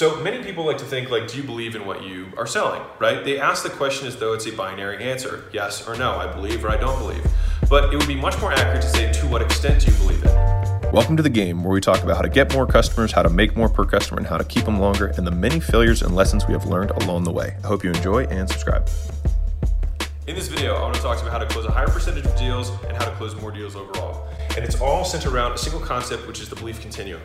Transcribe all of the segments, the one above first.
So many people like to think like, do you believe in what you are selling, right? They ask the question as though it's a binary answer, yes or no, I believe or I don't believe. But it would be much more accurate to say, to what extent do you believe it? Welcome to the game where we talk about how to get more customers, how to make more per customer, and how to keep them longer, and the many failures and lessons we have learned along the way. I hope you enjoy and subscribe. In this video, I want to talk about how to close a higher percentage of deals and how to close more deals overall. And it's all centered around a single concept, which is the belief continuum.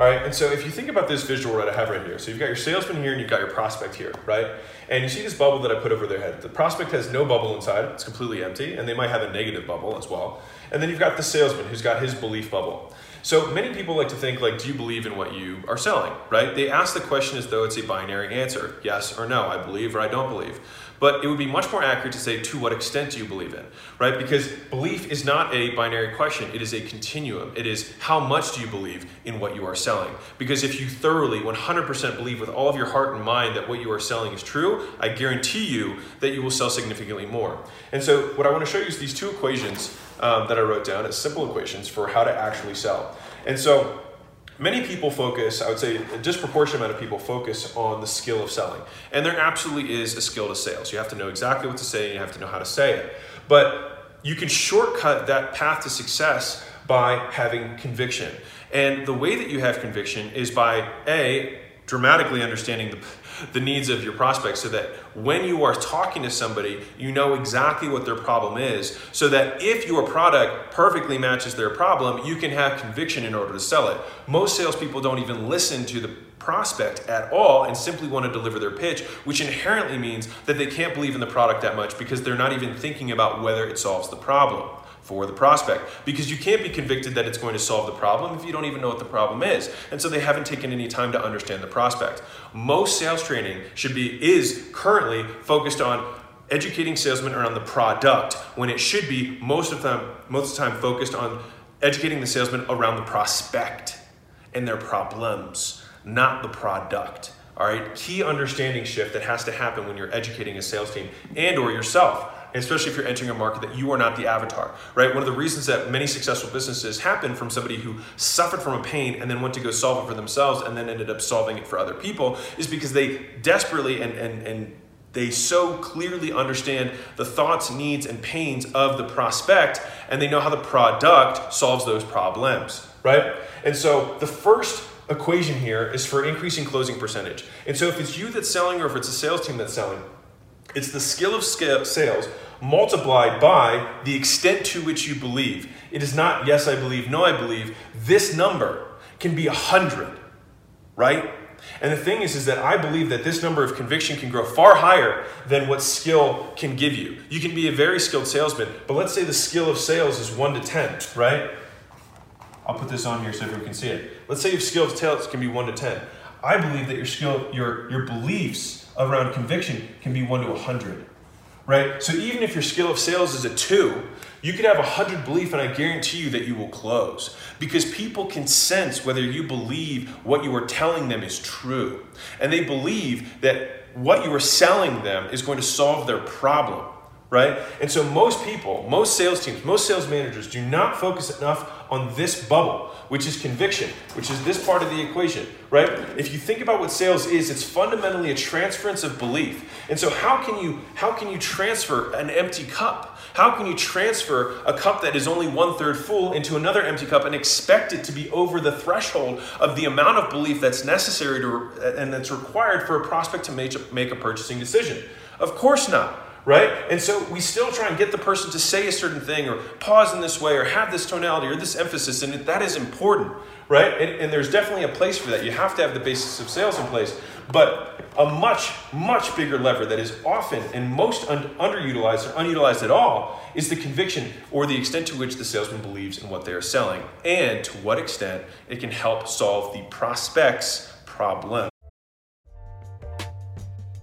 All right, and so if you think about this visual that I have right here, so you've got your salesman here and you've got your prospect here, right? And you see this bubble that I put over their head. The prospect has no bubble inside, it's completely empty, and they might have a negative bubble as well. And then you've got the salesman who's got his belief bubble. So many people like to think like, do you believe in what you are selling, right? They ask the question as though it's a binary answer, yes or no, I believe or I don't believe. But it would be much more accurate to say to what extent do you believe in, right? Because belief is not a binary question, it is a continuum. It is how much do you believe in what you are selling? Because if you thoroughly 100% believe with all of your heart and mind that what you are selling is true, I guarantee you that you will sell significantly more. And so what I want to show you is these two equations um, that I wrote down as simple equations for how to actually sell. And so many people focus, I would say a disproportionate amount of people focus on the skill of selling. And there absolutely is a skill to sales. You have to know exactly what to say and you have to know how to say it. But you can shortcut that path to success by having conviction. And the way that you have conviction is by A, dramatically understanding the the needs of your prospects so that when you are talking to somebody, you know exactly what their problem is. So that if your product perfectly matches their problem, you can have conviction in order to sell it. Most salespeople don't even listen to the prospect at all and simply want to deliver their pitch, which inherently means that they can't believe in the product that much because they're not even thinking about whether it solves the problem for the prospect because you can't be convicted that it's going to solve the problem if you don't even know what the problem is. And so they haven't taken any time to understand the prospect. Most sales training should be is currently focused on educating salesmen around the product when it should be most of the time most of the time focused on educating the salesman around the prospect and their problems, not the product. All right, key understanding shift that has to happen when you're educating a sales team and or yourself especially if you're entering a market that you are not the avatar, right? One of the reasons that many successful businesses happen from somebody who suffered from a pain and then went to go solve it for themselves and then ended up solving it for other people is because they desperately and, and, and they so clearly understand the thoughts, needs, and pains of the prospect, and they know how the product solves those problems, right? And so the first equation here is for increasing closing percentage. And so if it's you that's selling or if it's a sales team that's selling, it's the skill of sales multiplied by the extent to which you believe. It is not yes, I believe, no, I believe. This number can be a hundred, right? And the thing is, is that I believe that this number of conviction can grow far higher than what skill can give you. You can be a very skilled salesman, but let's say the skill of sales is one to 10, right? I'll put this on here so everyone can see it. Let's say your skill of sales can be one to 10. I believe that your skill, your, your beliefs around conviction can be 1 to a 100. Right? So even if your skill of sales is a 2, you could have a 100 belief and I guarantee you that you will close because people can sense whether you believe what you are telling them is true. And they believe that what you are selling them is going to solve their problem right? And so most people, most sales teams, most sales managers do not focus enough on this bubble, which is conviction, which is this part of the equation, right? If you think about what sales is, it's fundamentally a transference of belief. And so how can you how can you transfer an empty cup? How can you transfer a cup that is only one third full into another empty cup and expect it to be over the threshold of the amount of belief that's necessary to and that's required for a prospect to make, make a purchasing decision? Of course not right? And so we still try and get the person to say a certain thing or pause in this way or have this tonality or this emphasis, and that is important, right? And, and, there's definitely a place for that. You have to have the basis of sales in place, but a much, much bigger lever that is often and most un- underutilized or unutilized at all is the conviction or the extent to which the salesman believes in what they are selling and to what extent it can help solve the prospect's problem.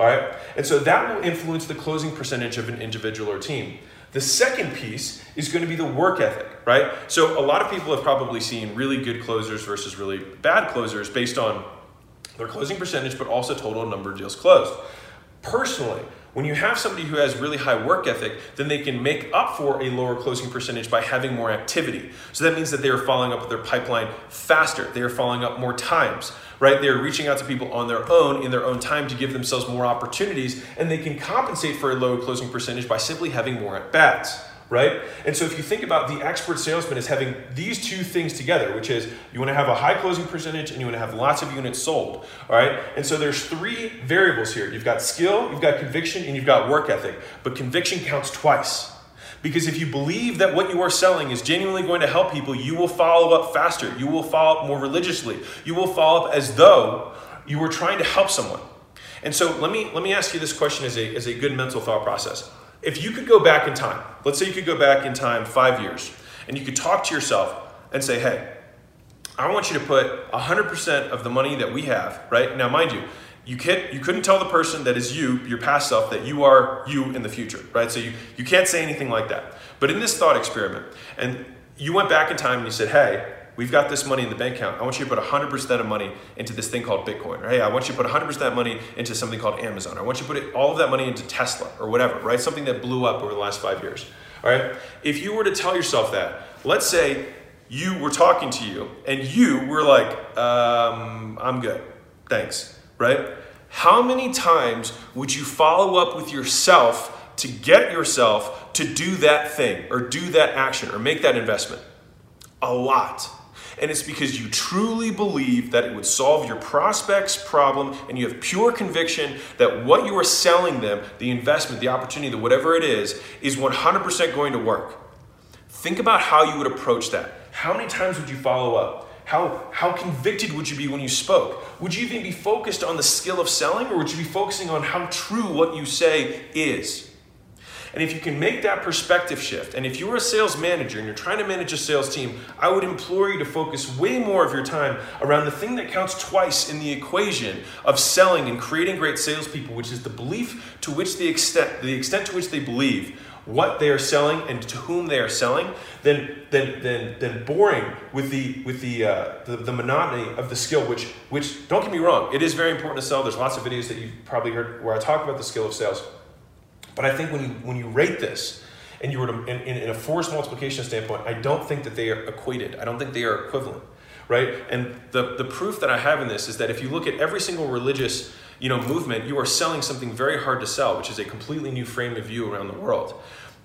All right? And so that will influence the closing percentage of an individual or team. The second piece is going to be the work ethic, right? So a lot of people have probably seen really good closers versus really bad closers based on their closing percentage, but also total number of deals closed. Personally, when you have somebody who has really high work ethic, then they can make up for a lower closing percentage by having more activity. So that means that they are following up with their pipeline faster. They are following up more times, right? They're reaching out to people on their own in their own time to give themselves more opportunities, and they can compensate for a lower closing percentage by simply having more at bats right? And so if you think about the expert salesman as having these two things together, which is you want to have a high closing percentage and you want to have lots of units sold, all right? And so there's three variables here. You've got skill, you've got conviction, and you've got work ethic. But conviction counts twice. Because if you believe that what you are selling is genuinely going to help people, you will follow up faster. You will follow up more religiously. You will follow up as though you were trying to help someone. And so let me let me ask you this question as a, as a good mental thought process if you could go back in time, let's say you could go back in time five years, and you could talk to yourself and say, hey, I want you to put 100% of the money that we have, right? Now, mind you, you, can't, you couldn't tell the person that is you, your past self, that you are you in the future, right? So you, you can't say anything like that. But in this thought experiment, and you went back in time and you said, hey, we've got this money in the bank account. I want you to put 100% of money into this thing called Bitcoin. Hey, I want you to put 100% of that money into something called Amazon. I want you to put it, all of that money into Tesla or whatever, right? Something that blew up over the last five years. All right? If you were to tell yourself that, let's say you were talking to you and you were like, um, I'm good. Thanks. Right? How many times would you follow up with yourself to get yourself to do that thing or do that action or make that investment? A lot and it's because you truly believe that it would solve your prospect's problem and you have pure conviction that what you are selling them, the investment, the opportunity, the whatever it is, is 100% going to work. Think about how you would approach that. How many times would you follow up? How, how convicted would you be when you spoke? Would you even be focused on the skill of selling or would you be focusing on how true what you say is? And if you can make that perspective shift, and if you're a sales manager and you're trying to manage a sales team, I would implore you to focus way more of your time around the thing that counts twice in the equation of selling and creating great salespeople, which is the belief to which the extent, the extent to which they believe what they are selling and to whom they are selling, than than than, than boring with the with the, uh, the, the monotony of the skill. Which which don't get me wrong, it is very important to sell. There's lots of videos that you've probably heard where I talk about the skill of sales. But I think when you when you rate this, and you were to, in, in a force multiplication standpoint, I don't think that they are equated. I don't think they are equivalent, right? And the the proof that I have in this is that if you look at every single religious you know movement, you are selling something very hard to sell, which is a completely new frame of view around the world.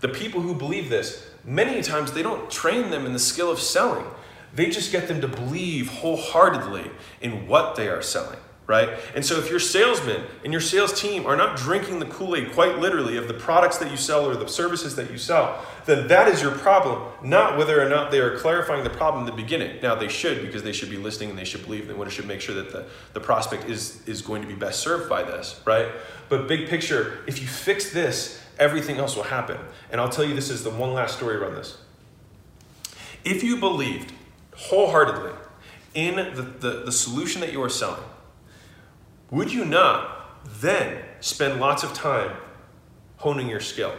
The people who believe this, many times they don't train them in the skill of selling. They just get them to believe wholeheartedly in what they are selling right? And so if your salesman and your sales team are not drinking the Kool Aid quite literally of the products that you sell or the services that you sell, then that is your problem, not whether or not they are clarifying the problem in the beginning. Now, they should because they should be listening and they should believe, and they should make sure that the, the prospect is, is going to be best served by this, right? But big picture, if you fix this, everything else will happen. And I'll tell you this is the one last story around this. If you believed wholeheartedly in the, the, the solution that you are selling, would you not then spend lots of time honing your skill?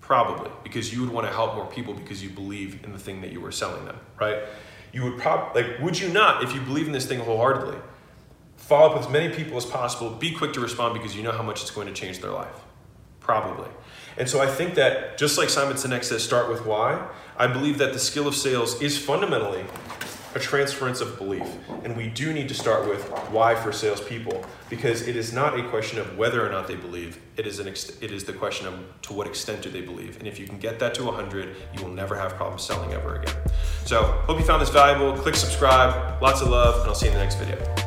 Probably, because you would want to help more people because you believe in the thing that you were selling them, right? You would probably, like, would you not, if you believe in this thing wholeheartedly, follow up with as many people as possible, be quick to respond because you know how much it's going to change their life? Probably. And so I think that just like Simon Sinek says, start with why, I believe that the skill of sales is fundamentally a transference of belief. And we do need to start with why for salespeople, because it is not a question of whether or not they believe. It is an ex- it is the question of to what extent do they believe. And if you can get that to 100, you will never have problems selling ever again. So hope you found this valuable. Click subscribe. Lots of love, and I'll see you in the next video.